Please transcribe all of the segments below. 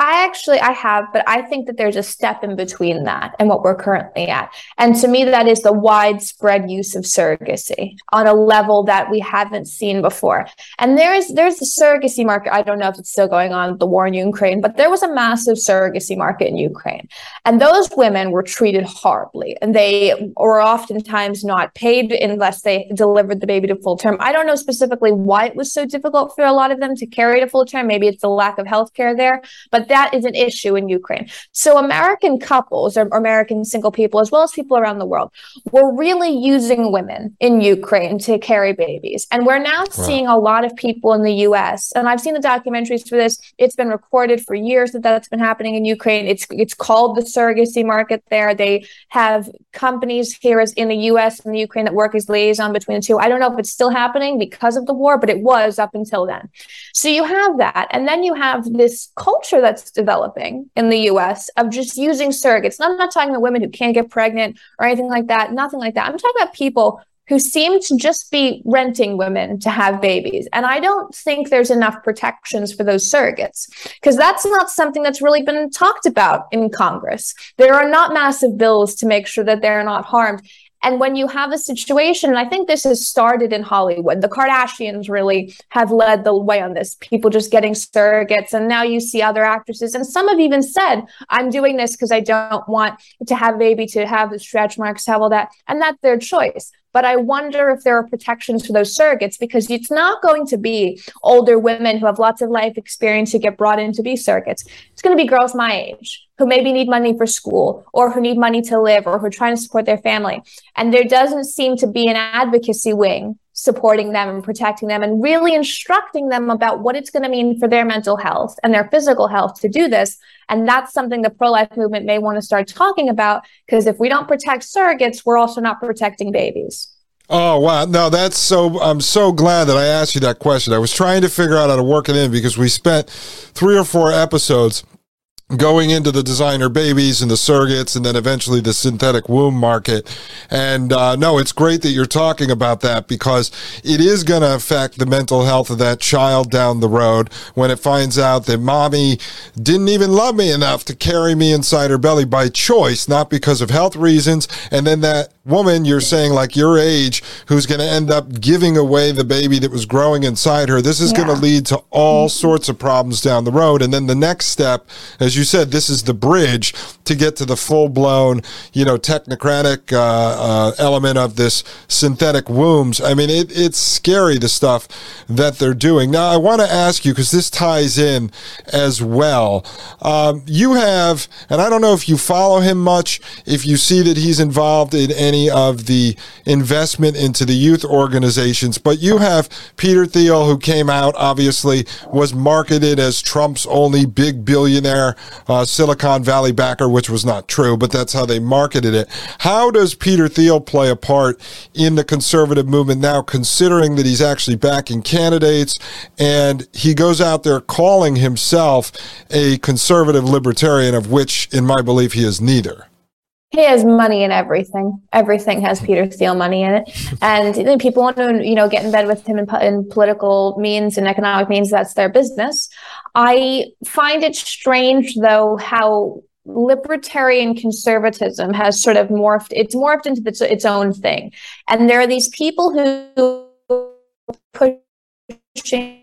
I actually I have, but I think that there's a step in between that and what we're currently at. And to me, that is the widespread use of surrogacy on a level that we haven't seen before. And there is there's the surrogacy market. I don't know if it's still going on the war in Ukraine, but there was a massive surrogacy market in Ukraine. And those women were treated horribly. And they were oftentimes not paid unless they delivered the baby to full term. I don't know specifically why it was so difficult for a lot of them to carry to full term. Maybe it's the lack of health care there. But that is an issue in Ukraine. So American couples or American single people, as well as people around the world, were really using women in Ukraine to carry babies. And we're now wow. seeing a lot of people in the US, and I've seen the documentaries for this. It's been recorded for years that that's been happening in Ukraine. It's it's called the surrogacy market there. They have companies here as in the US and the Ukraine that work as liaison between the two. I don't know if it's still happening because of the war, but it was up until then. So you have that. And then you have this culture that's that's developing in the US of just using surrogates. And I'm not talking about women who can't get pregnant or anything like that, nothing like that. I'm talking about people who seem to just be renting women to have babies. And I don't think there's enough protections for those surrogates because that's not something that's really been talked about in Congress. There are not massive bills to make sure that they're not harmed. And when you have a situation, and I think this has started in Hollywood, the Kardashians really have led the way on this. People just getting surrogates. And now you see other actresses. And some have even said, I'm doing this because I don't want to have a baby, to have the stretch marks, have all that. And that's their choice. But I wonder if there are protections for those surrogates because it's not going to be older women who have lots of life experience who get brought in to be surrogates. It's going to be girls my age who maybe need money for school or who need money to live or who are trying to support their family. And there doesn't seem to be an advocacy wing supporting them and protecting them and really instructing them about what it's going to mean for their mental health and their physical health to do this. And that's something the pro life movement may want to start talking about because if we don't protect surrogates, we're also not protecting babies. Oh wow! No, that's so. I'm so glad that I asked you that question. I was trying to figure out how to work it in because we spent three or four episodes going into the designer babies and the surrogates and then eventually the synthetic womb market. And uh, no, it's great that you're talking about that because it is going to affect the mental health of that child down the road when it finds out that mommy didn't even love me enough to carry me inside her belly by choice, not because of health reasons. And then that woman you're saying like your age who's going to end up giving away the baby that was growing inside her. This is yeah. going to lead to all mm-hmm. sorts of problems down the road. And then the next step, as you said, this is the bridge to get to the full blown, you know, technocratic uh, uh, element of this synthetic wombs. I mean, it, it's scary the stuff that they're doing. Now, I want to ask you because this ties in as well. Um, you have, and I don't know if you follow him much, if you see that he's involved in any of the investment into the youth organizations, but you have Peter Thiel, who came out, obviously, was marketed as Trump's only big billionaire uh, Silicon Valley backer, which was not true, but that's how they marketed it. How does Peter Thiel play a part in the conservative movement now, considering that he's actually backing candidates and he goes out there calling himself a conservative libertarian, of which, in my belief, he is neither? He has money in everything. Everything has hmm. Peter Thiel money in it, and people want to, you know, get in bed with him in, in, political means and economic means. That's their business. I find it strange, though, how libertarian conservatism has sort of morphed. It's morphed into its, its own thing, and there are these people who pushing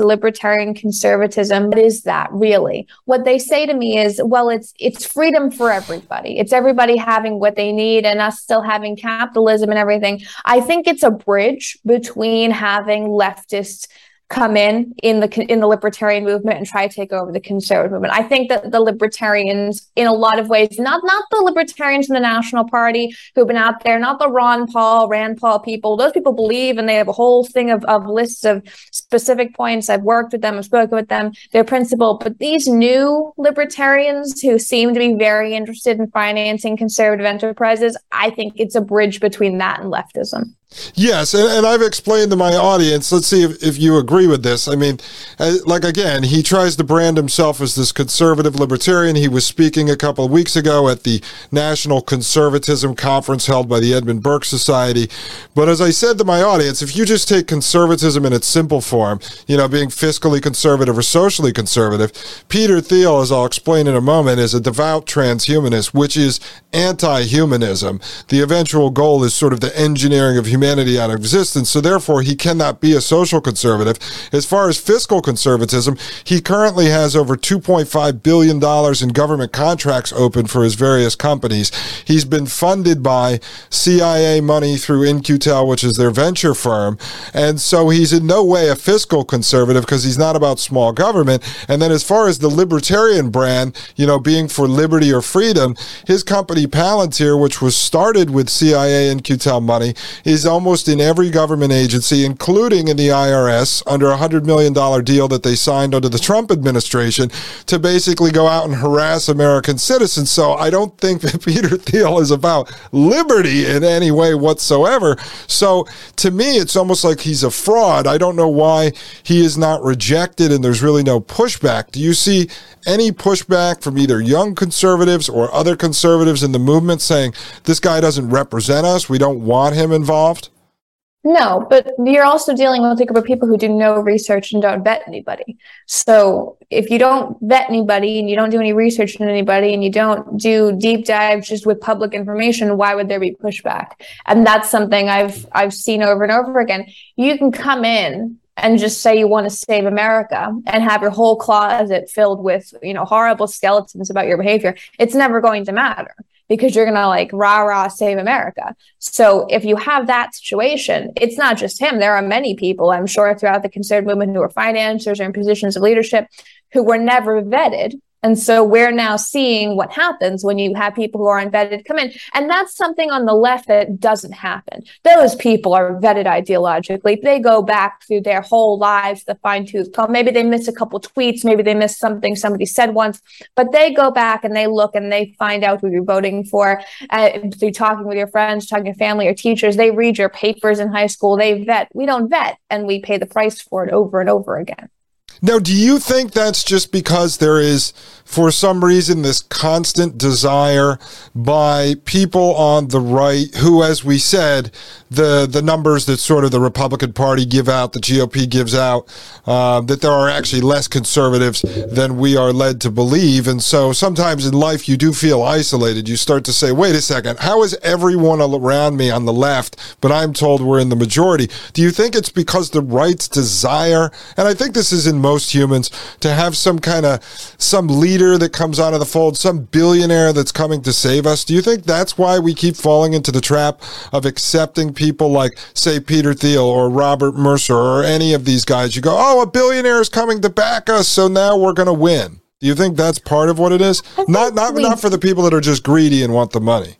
libertarian conservatism. What is that really? What they say to me is well it's it's freedom for everybody. It's everybody having what they need and us still having capitalism and everything. I think it's a bridge between having leftist come in in the in the libertarian movement and try to take over the conservative movement. I think that the libertarians, in a lot of ways, not not the libertarians in the National Party who've been out there, not the Ron Paul, Rand Paul people. Those people believe and they have a whole thing of, of lists of specific points. I've worked with them, I've spoken with them, their principle. But these new libertarians who seem to be very interested in financing conservative enterprises, I think it's a bridge between that and leftism. Yes, and, and I've explained to my audience. Let's see if, if you agree with this. I mean, uh, like again, he tries to brand himself as this conservative libertarian. He was speaking a couple of weeks ago at the National Conservatism Conference held by the Edmund Burke Society. But as I said to my audience, if you just take conservatism in its simple form, you know, being fiscally conservative or socially conservative, Peter Thiel, as I'll explain in a moment, is a devout transhumanist, which is anti humanism. The eventual goal is sort of the engineering of humanity humanity out of existence. So therefore, he cannot be a social conservative. As far as fiscal conservatism, he currently has over $2.5 billion in government contracts open for his various companies. He's been funded by CIA money through In-Q-Tel, which is their venture firm. And so he's in no way a fiscal conservative because he's not about small government. And then as far as the libertarian brand, you know, being for liberty or freedom, his company Palantir, which was started with CIA In-Q-Tel money, is almost in every government agency, including in the IRS, under a $100 million deal that they signed under the Trump administration to basically go out and harass American citizens. So I don't think that Peter Thiel is about liberty in any way whatsoever. So to me, it's almost like he's a fraud. I don't know why he is not rejected and there's really no pushback. Do you see any pushback from either young conservatives or other conservatives in the movement saying this guy doesn't represent us? We don't want him involved? No, but you're also dealing with a group of people who do no research and don't vet anybody. So if you don't vet anybody and you don't do any research on anybody and you don't do deep dives just with public information, why would there be pushback? And that's something I've I've seen over and over again. You can come in and just say you want to save America and have your whole closet filled with, you know, horrible skeletons about your behavior. It's never going to matter because you're going to like rah rah save America. So if you have that situation, it's not just him. There are many people, I'm sure, throughout the conservative movement who are financiers or in positions of leadership who were never vetted and so we're now seeing what happens when you have people who are unvetted come in. And that's something on the left that doesn't happen. Those people are vetted ideologically. They go back through their whole lives, the fine tooth comb. Maybe they miss a couple tweets. Maybe they miss something somebody said once, but they go back and they look and they find out who you're voting for uh, through talking with your friends, talking to family or teachers. They read your papers in high school. They vet. We don't vet and we pay the price for it over and over again. Now, do you think that's just because there is, for some reason, this constant desire by people on the right, who, as we said, the the numbers that sort of the Republican Party give out, the GOP gives out, uh, that there are actually less conservatives than we are led to believe, and so sometimes in life you do feel isolated. You start to say, "Wait a second, how is everyone around me on the left, but I'm told we're in the majority?" Do you think it's because the right's desire, and I think this is in most humans, to have some kind of some leader that comes out of the fold, some billionaire that's coming to save us? Do you think that's why we keep falling into the trap of accepting? people like, say, Peter Thiel or Robert Mercer or any of these guys, you go, oh, a billionaire is coming to back us, so now we're going to win. Do you think that's part of what it is? Not not we, not for the people that are just greedy and want the money.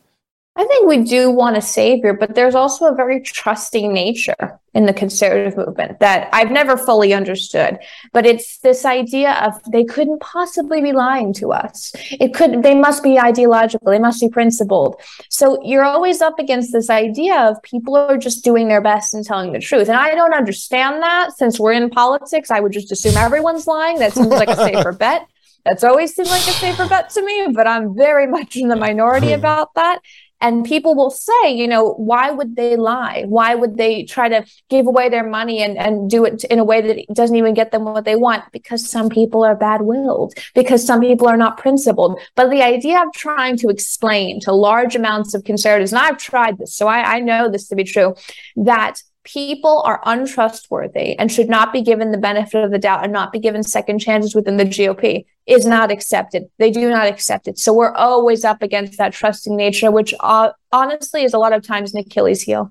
I think we do want a savior, but there's also a very trusting nature in the conservative movement that I've never fully understood. But it's this idea of they couldn't possibly be lying to us. It could, they must be ideological, they must be principled. So you're always up against this idea of people are just doing their best and telling the truth. And I don't understand that since we're in politics. I would just assume everyone's lying. That seems like a safer bet. That's always seemed like a safer bet to me, but I'm very much in the minority about that. And people will say, you know, why would they lie? Why would they try to give away their money and, and do it in a way that doesn't even get them what they want? Because some people are bad willed, because some people are not principled. But the idea of trying to explain to large amounts of conservatives, and I've tried this, so I, I know this to be true, that people are untrustworthy and should not be given the benefit of the doubt and not be given second chances within the GOP is not accepted. They do not accept it. So we're always up against that trusting nature, which uh, honestly is a lot of times an Achilles heel.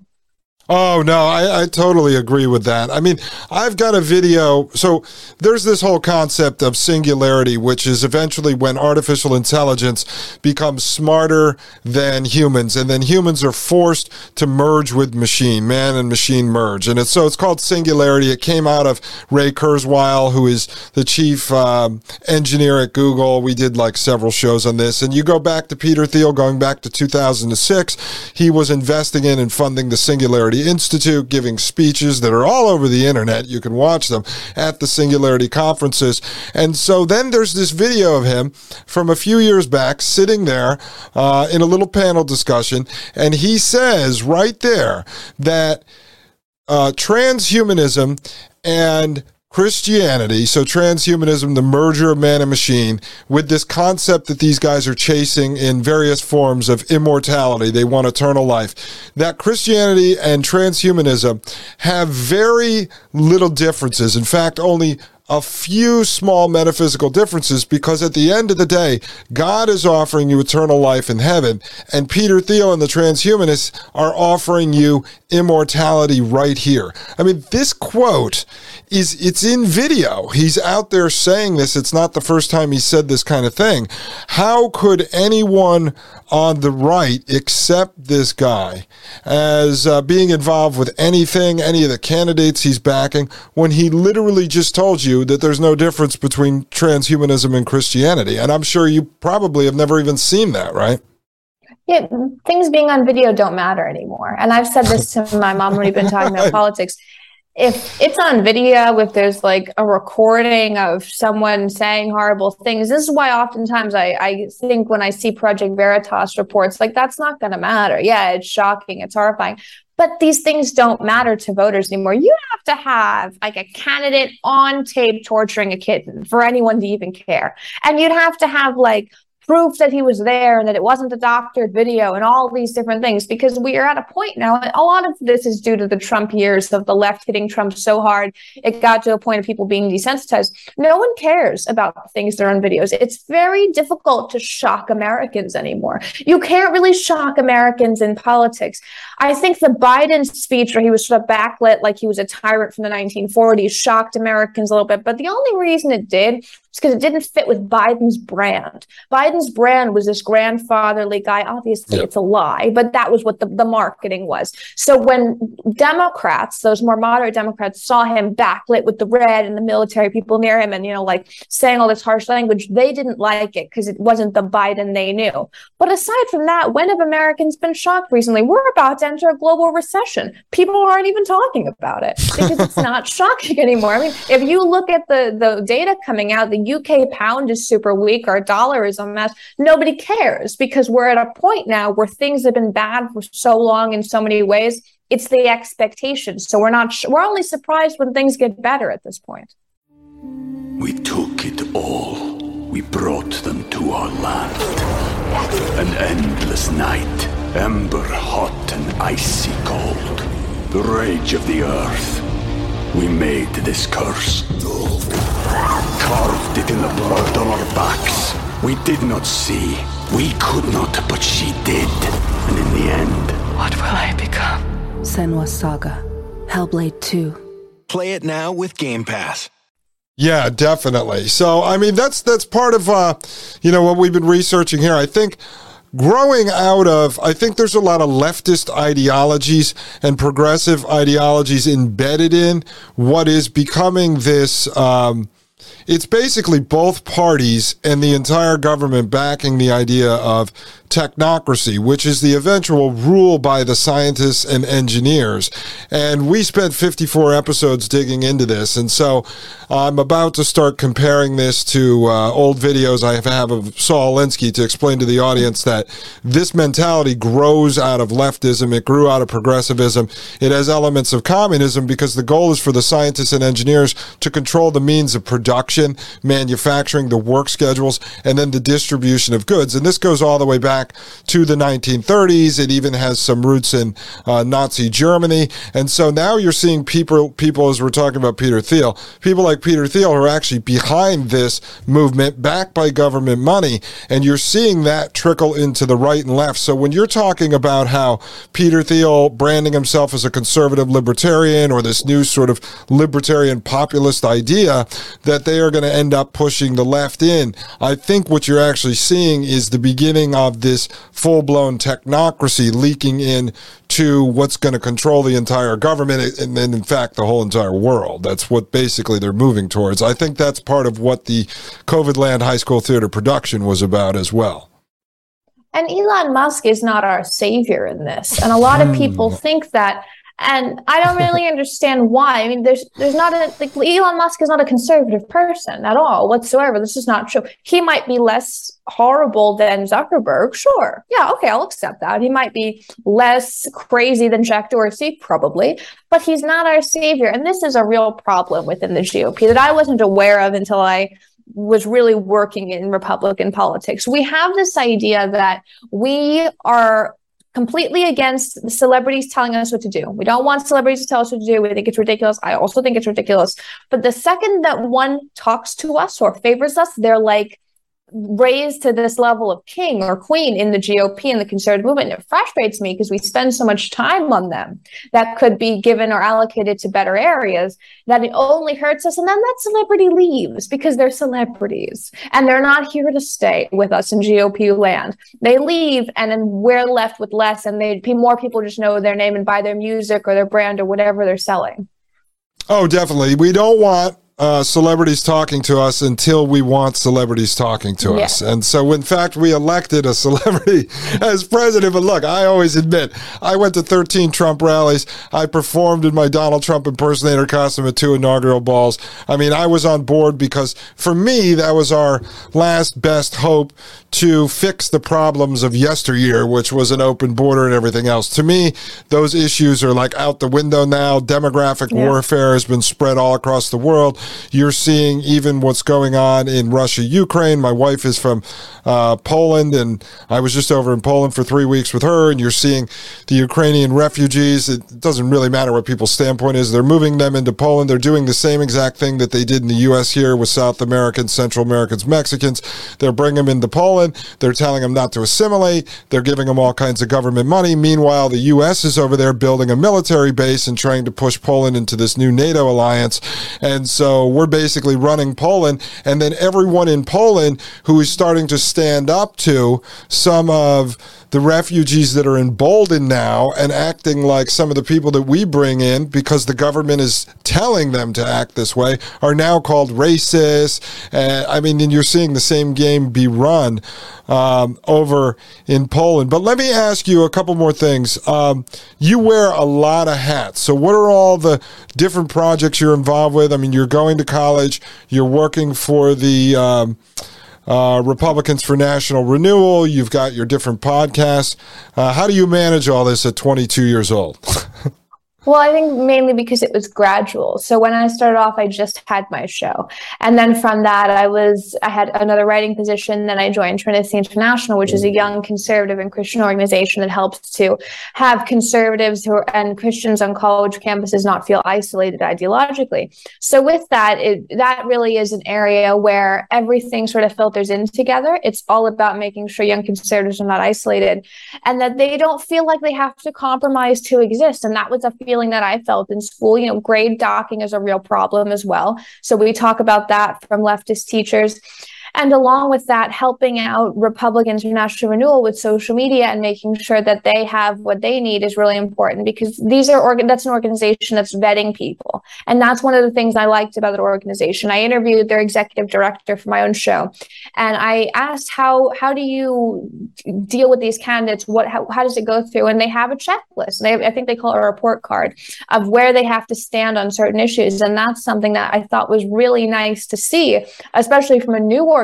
Oh no, I, I totally agree with that. I mean, I've got a video. So there's this whole concept of singularity, which is eventually when artificial intelligence becomes smarter than humans, and then humans are forced to merge with machine, man and machine merge, and it's so it's called singularity. It came out of Ray Kurzweil, who is the chief um, engineer at Google. We did like several shows on this, and you go back to Peter Thiel, going back to 2006, he was investing in and funding the Singularity Institute, giving speeches that are all over the internet. You can watch them at the Singularity conferences. And so then there's this video of him from a few years back sitting there uh, in a little panel discussion. And he says right there that uh, transhumanism and Christianity, so transhumanism, the merger of man and machine, with this concept that these guys are chasing in various forms of immortality. They want eternal life. That Christianity and transhumanism have very little differences. In fact, only a few small metaphysical differences because at the end of the day, God is offering you eternal life in heaven, and Peter Thiel and the transhumanists are offering you immortality right here. I mean, this quote is it's in video. He's out there saying this. It's not the first time he said this kind of thing. How could anyone on the right accept this guy as uh, being involved with anything, any of the candidates he's backing, when he literally just told you that there's no difference between transhumanism and Christianity? And I'm sure you probably have never even seen that, right? Yeah, things being on video don't matter anymore. And I've said this to my mom when we've been talking about politics if it's on video, if there's like a recording of someone saying horrible things, this is why oftentimes I, I think when I see Project Veritas reports, like that's not going to matter. Yeah, it's shocking, it's horrifying. But these things don't matter to voters anymore. You have to have like a candidate on tape torturing a kitten for anyone to even care. And you'd have to have like proof that he was there and that it wasn't a doctored video and all these different things because we are at a point now a lot of this is due to the trump years of the left hitting trump so hard it got to a point of people being desensitized. No one cares about things that are on videos. It's very difficult to shock americans anymore. You can't really shock americans in politics. I think the biden speech where he was sort of backlit like he was a tyrant from the 1940s shocked americans a little bit but the only reason it did because it didn't fit with Biden's brand. Biden's brand was this grandfatherly guy. Obviously, yep. it's a lie, but that was what the, the marketing was. So when Democrats, those more moderate Democrats, saw him backlit with the red and the military people near him and, you know, like saying all this harsh language, they didn't like it because it wasn't the Biden they knew. But aside from that, when have Americans been shocked recently? We're about to enter a global recession. People aren't even talking about it because it's not shocking anymore. I mean, if you look at the, the data coming out, the UK pound is super weak, our dollar is a mess. Nobody cares because we're at a point now where things have been bad for so long in so many ways. It's the expectation. So we're not, we're only surprised when things get better at this point. We took it all. We brought them to our land. An endless night, ember hot and icy cold. The rage of the earth. We made this curse carved it in the blood on our backs. We did not see. We could not, but she did. And in the end... What will I become? Senua's Saga. Hellblade 2. Play it now with Game Pass. Yeah, definitely. So, I mean, that's that's part of uh, you know what we've been researching here. I think growing out of, I think there's a lot of leftist ideologies and progressive ideologies embedded in what is becoming this. Um, it's basically both parties and the entire government backing the idea of technocracy, which is the eventual rule by the scientists and engineers. And we spent 54 episodes digging into this. And so I'm about to start comparing this to uh, old videos I have of Saul Alinsky to explain to the audience that this mentality grows out of leftism. It grew out of progressivism. It has elements of communism because the goal is for the scientists and engineers to control the means of production production, manufacturing, the work schedules, and then the distribution of goods. And this goes all the way back to the 1930s. It even has some roots in uh, Nazi Germany. And so now you're seeing people, people, as we're talking about Peter Thiel, people like Peter Thiel who are actually behind this movement, backed by government money. And you're seeing that trickle into the right and left. So when you're talking about how Peter Thiel branding himself as a conservative libertarian or this new sort of libertarian populist idea that they are going to end up pushing the left in, I think what you're actually seeing is the beginning of this full blown technocracy leaking in to what's going to control the entire government and then in fact the whole entire world. That's what basically they're moving towards. I think that's part of what the covid land high school theater production was about as well. And elon musk is not our savior in this. And a lot of people hmm. think that and I don't really understand why. I mean, there's there's not a like Elon Musk is not a conservative person at all whatsoever. This is not true. He might be less horrible than Zuckerberg, sure. Yeah, okay, I'll accept that. He might be less crazy than Jack Dorsey, probably, but he's not our savior. And this is a real problem within the GOP that I wasn't aware of until I was really working in Republican politics. We have this idea that we are completely against the celebrities telling us what to do. We don't want celebrities to tell us what to do. We think it's ridiculous. I also think it's ridiculous. But the second that one talks to us or favors us, they're like, raised to this level of king or queen in the GOP and the conservative movement. It frustrates me because we spend so much time on them that could be given or allocated to better areas that it only hurts us. And then that celebrity leaves because they're celebrities and they're not here to stay with us in GOP land. They leave and then we're left with less and they more people just know their name and buy their music or their brand or whatever they're selling. Oh, definitely. We don't want uh, celebrities talking to us until we want celebrities talking to yeah. us. And so, in fact, we elected a celebrity as president. But look, I always admit, I went to 13 Trump rallies. I performed in my Donald Trump impersonator costume at two inaugural balls. I mean, I was on board because for me, that was our last best hope to fix the problems of yesteryear, which was an open border and everything else. To me, those issues are like out the window now. Demographic yeah. warfare has been spread all across the world. You're seeing even what's going on in Russia, Ukraine. My wife is from uh, Poland, and I was just over in Poland for three weeks with her, and you're seeing the Ukrainian refugees. It doesn't really matter what people's standpoint is. They're moving them into Poland. They're doing the same exact thing that they did in the U.S. here with South Americans, Central Americans, Mexicans. They're bringing them into Poland. They're telling them not to assimilate. They're giving them all kinds of government money. Meanwhile, the U.S. is over there building a military base and trying to push Poland into this new NATO alliance. And so we're basically running Poland. And then everyone in Poland who is starting to stand up to some of the refugees that are emboldened now and acting like some of the people that we bring in because the government is telling them to act this way are now called racist. Uh, I mean, and you're seeing the same game be run um, over in Poland. But let me ask you a couple more things. Um, you wear a lot of hats. So, what are all the different projects you're involved with? I mean, you're going to college, you're working for the. Um, uh, Republicans for National Renewal. You've got your different podcasts. Uh, how do you manage all this at 22 years old? Well, I think mainly because it was gradual. So when I started off, I just had my show. And then from that, I was, I had another writing position. Then I joined Trinity International, which is a young conservative and Christian organization that helps to have conservatives who are, and Christians on college campuses not feel isolated ideologically. So with that, it, that really is an area where everything sort of filters in together. It's all about making sure young conservatives are not isolated and that they don't feel like they have to compromise to exist. And that was a feeling that I felt in school. You know, grade docking is a real problem as well. So we talk about that from leftist teachers. And along with that, helping out Republicans National Renewal with social media and making sure that they have what they need is really important because these are organ that's an organization that's vetting people. And that's one of the things I liked about the organization. I interviewed their executive director for my own show. And I asked how how do you deal with these candidates? What how, how does it go through? And they have a checklist. They I think they call it a report card of where they have to stand on certain issues. And that's something that I thought was really nice to see, especially from a new organization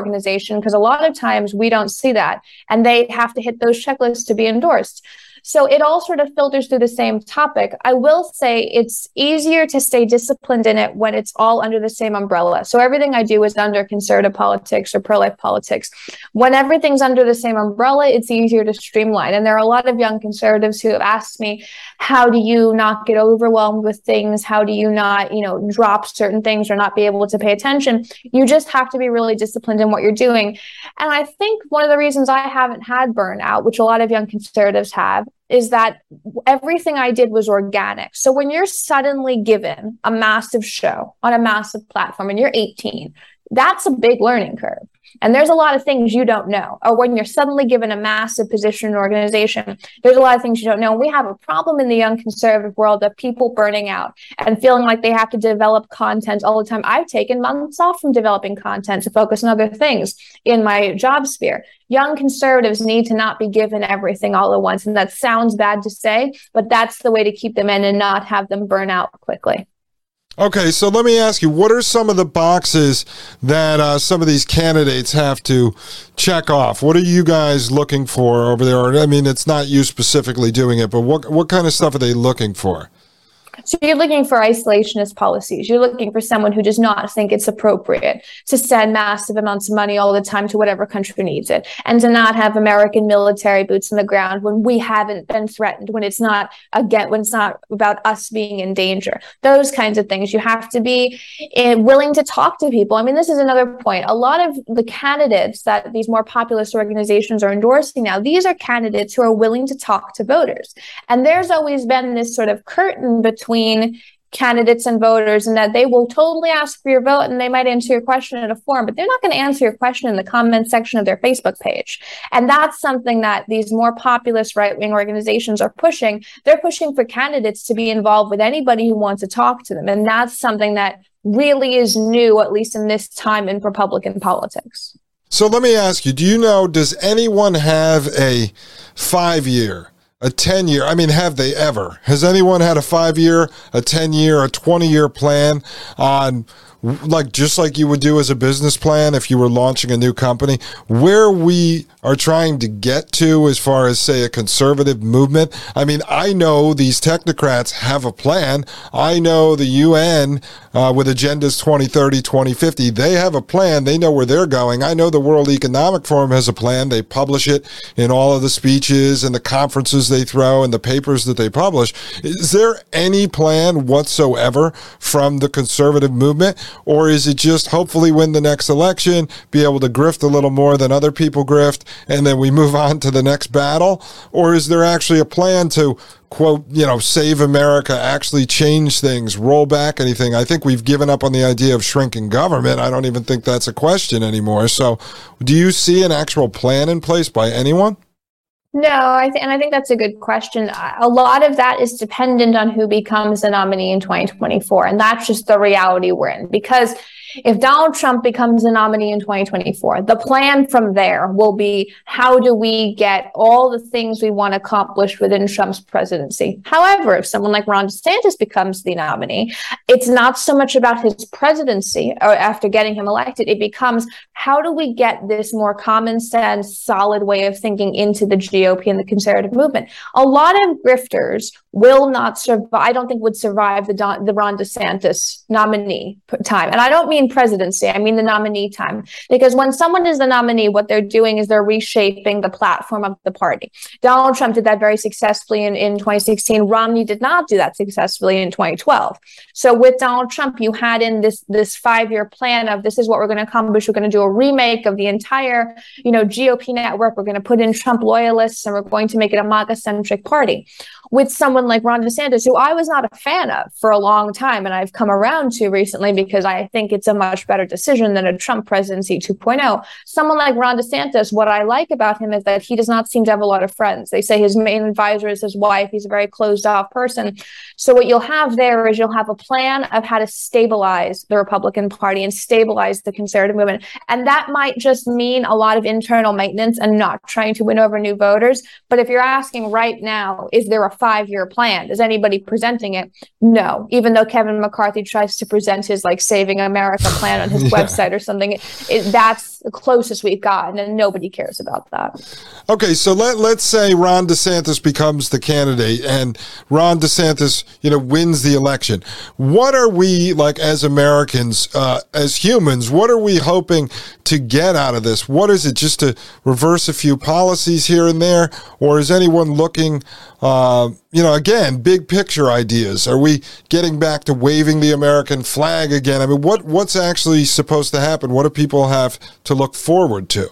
because a lot of times we don't see that and they have to hit those checklists to be endorsed So it all sort of filters through the same topic. I will say it's easier to stay disciplined in it when it's all under the same umbrella. So everything I do is under conservative politics or pro life politics. When everything's under the same umbrella, it's easier to streamline. And there are a lot of young conservatives who have asked me, how do you not get overwhelmed with things? How do you not, you know, drop certain things or not be able to pay attention? You just have to be really disciplined in what you're doing. And I think one of the reasons I haven't had burnout, which a lot of young conservatives have, is that everything I did was organic. So when you're suddenly given a massive show on a massive platform and you're 18, that's a big learning curve. And there's a lot of things you don't know. Or when you're suddenly given a massive position in an organization, there's a lot of things you don't know. And we have a problem in the young conservative world of people burning out and feeling like they have to develop content all the time. I've taken months off from developing content to focus on other things in my job sphere. Young conservatives need to not be given everything all at once. And that sounds bad to say, but that's the way to keep them in and not have them burn out quickly. Okay, so let me ask you, what are some of the boxes that uh, some of these candidates have to check off? What are you guys looking for over there? I mean, it's not you specifically doing it, but what what kind of stuff are they looking for? So you're looking for isolationist policies. You're looking for someone who does not think it's appropriate to send massive amounts of money all the time to whatever country needs it and to not have American military boots on the ground when we haven't been threatened, when it's not again, when it's not about us being in danger. Those kinds of things. You have to be eh, willing to talk to people. I mean, this is another point. A lot of the candidates that these more populist organizations are endorsing now, these are candidates who are willing to talk to voters. And there's always been this sort of curtain between between candidates and voters and that they will totally ask for your vote and they might answer your question in a form, but they're not going to answer your question in the comment section of their Facebook page. And that's something that these more populist right wing organizations are pushing. They're pushing for candidates to be involved with anybody who wants to talk to them. And that's something that really is new, at least in this time in Republican politics. So let me ask you do you know, does anyone have a five year? A 10 year. I mean, have they ever? Has anyone had a five year, a 10 year, a 20 year plan on like just like you would do as a business plan if you were launching a new company, where we are trying to get to as far as say a conservative movement. I mean, I know these technocrats have a plan. I know the UN uh, with agendas 2030, 2050, they have a plan. They know where they're going. I know the World Economic Forum has a plan. They publish it in all of the speeches and the conferences they throw and the papers that they publish. Is there any plan whatsoever from the conservative movement? Or is it just hopefully win the next election, be able to grift a little more than other people grift, and then we move on to the next battle? Or is there actually a plan to quote, you know, save America, actually change things, roll back anything. I think we've given up on the idea of shrinking government. I don't even think that's a question anymore. So, do you see an actual plan in place by anyone? No, I th- and I think that's a good question. A lot of that is dependent on who becomes the nominee in 2024, and that's just the reality we're in because if Donald Trump becomes the nominee in 2024, the plan from there will be how do we get all the things we want to accomplish within Trump's presidency. However, if someone like Ron DeSantis becomes the nominee, it's not so much about his presidency or after getting him elected. It becomes how do we get this more common sense, solid way of thinking into the GOP and the conservative movement? A lot of grifters will not survive. I don't think would survive the Don, the Ron DeSantis nominee time, and I don't mean presidency. I mean the nominee time. Because when someone is the nominee, what they're doing is they're reshaping the platform of the party. Donald Trump did that very successfully in, in 2016. Romney did not do that successfully in 2012. So with Donald Trump, you had in this this five year plan of this is what we're going to accomplish. We're going to do a remake of the entire, you know, GOP network. We're going to put in Trump loyalists and we're going to make it a MAGA centric party with someone like Ron DeSantis, who I was not a fan of for a long time, and I've come around to recently because I think it's a much better decision than a Trump presidency 2.0. Someone like Ron DeSantis, what I like about him is that he does not seem to have a lot of friends. They say his main advisor is his wife. He's a very closed off person. So what you'll have there is you'll have a plan of how to stabilize the Republican Party and stabilize the conservative movement. And that might just mean a lot of internal maintenance and not trying to win over new voters. But if you're asking right now, is there a five year plan. Is anybody presenting it? No. Even though Kevin McCarthy tries to present his like saving America plan on his yeah. website or something, it, it, that's the closest we've gotten, and nobody cares about that. Okay, so let let's say Ron DeSantis becomes the candidate, and Ron DeSantis, you know, wins the election. What are we like as Americans, uh, as humans? What are we hoping to get out of this? What is it? Just to reverse a few policies here and there, or is anyone looking? Uh, Um, you know, again, big picture ideas. Are we getting back to waving the American flag again? I mean, what what's actually supposed to happen? What do people have to look forward to?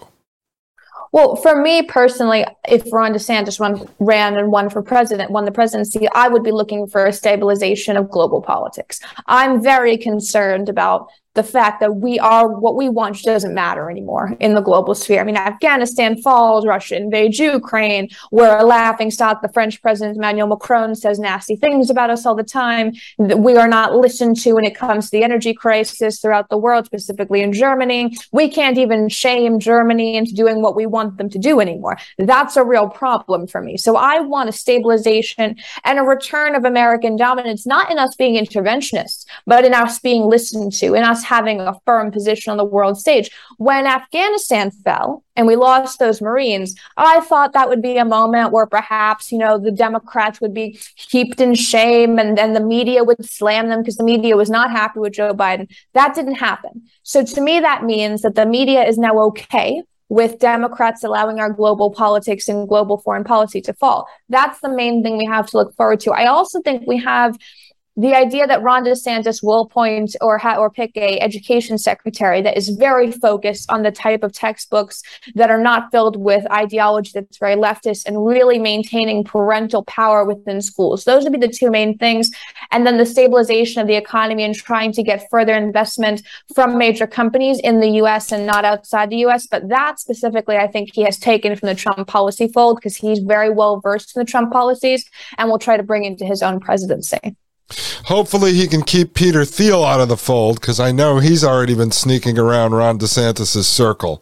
Well, for me personally, if Ron DeSantis run, ran and won for president, won the presidency, I would be looking for a stabilization of global politics. I'm very concerned about the fact that we are what we want doesn't matter anymore in the global sphere. I mean, Afghanistan falls, Russia invades Ukraine, we're a laughing stock. The French president Emmanuel Macron says nasty things about us all the time. We are not listened to when it comes to the energy crisis throughout the world, specifically in Germany. We can't even shame Germany into doing what we want them to do anymore. That's a real problem for me. So I want a stabilization and a return of American dominance, not in us being interventionists, but in us being listened to, in us having a firm position on the world stage. When Afghanistan fell and we lost those Marines, I thought that would be a moment where perhaps, you know, the Democrats would be heaped in shame and then the media would slam them because the media was not happy with Joe Biden. That didn't happen. So to me, that means that the media is now okay with Democrats allowing our global politics and global foreign policy to fall. That's the main thing we have to look forward to. I also think we have the idea that Ron DeSantis will appoint or ha- or pick a education secretary that is very focused on the type of textbooks that are not filled with ideology that's very leftist and really maintaining parental power within schools. Those would be the two main things. And then the stabilization of the economy and trying to get further investment from major companies in the US and not outside the US. But that specifically, I think he has taken from the Trump policy fold because he's very well versed in the Trump policies and will try to bring into his own presidency. Hopefully, he can keep Peter Thiel out of the fold because I know he's already been sneaking around Ron DeSantis' circle.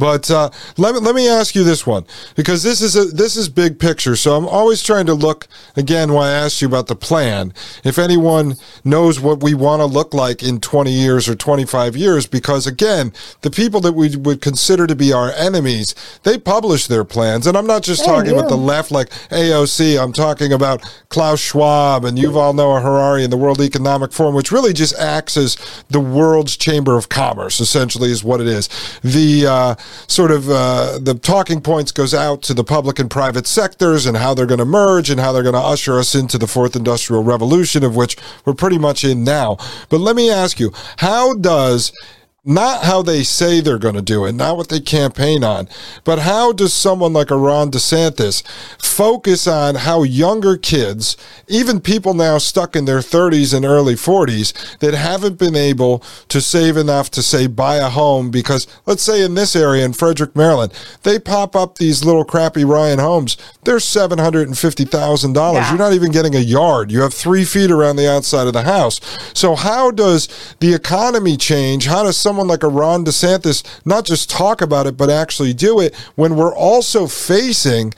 But uh, let me let me ask you this one because this is a this is big picture. So I'm always trying to look again. Why I asked you about the plan. If anyone knows what we want to look like in 20 years or 25 years, because again, the people that we would consider to be our enemies, they publish their plans, and I'm not just talking about the left like AOC. I'm talking about Klaus Schwab and Yuval Noah Harari and the World Economic Forum, which really just acts as the world's chamber of commerce. Essentially, is what it is. The uh, sort of uh, the talking points goes out to the public and private sectors and how they're going to merge and how they're going to usher us into the fourth industrial revolution, of which we're pretty much in now. But let me ask you, how does not how they say they're going to do it, not what they campaign on, but how does someone like a Ron DeSantis focus on how younger kids, even people now stuck in their 30s and early 40s, that haven't been able to save enough to say buy a home because let's say in this area in Frederick, Maryland, they pop up these little crappy Ryan homes. They're $750,000. Yeah. You're not even getting a yard. You have three feet around the outside of the house. So how does the economy change? How does someone like a Ron DeSantis not just talk about it, but actually do it when we're also facing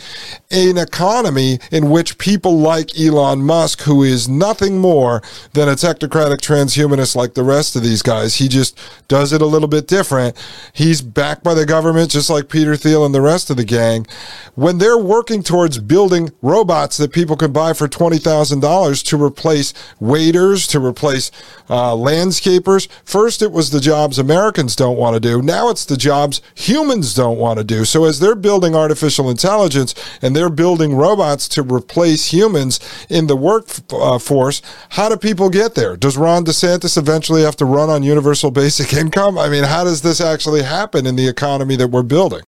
an economy in which people like Elon Musk, who is nothing more than a technocratic transhumanist like the rest of these guys, he just does it a little bit different. He's backed by the government, just like Peter Thiel and the rest of the gang. When they're working towards building robots that people can buy for $20,000 to replace waiters, to replace uh, landscapers, first it was the jobs Americans don't want to do. Now it's the jobs humans don't want to do. So as they're building artificial intelligence and they're building robots to replace humans in the workforce, uh, how do people get there? Does Ron DeSantis eventually have to run on universal basic income? I mean, how does this actually happen in the economy that we're building?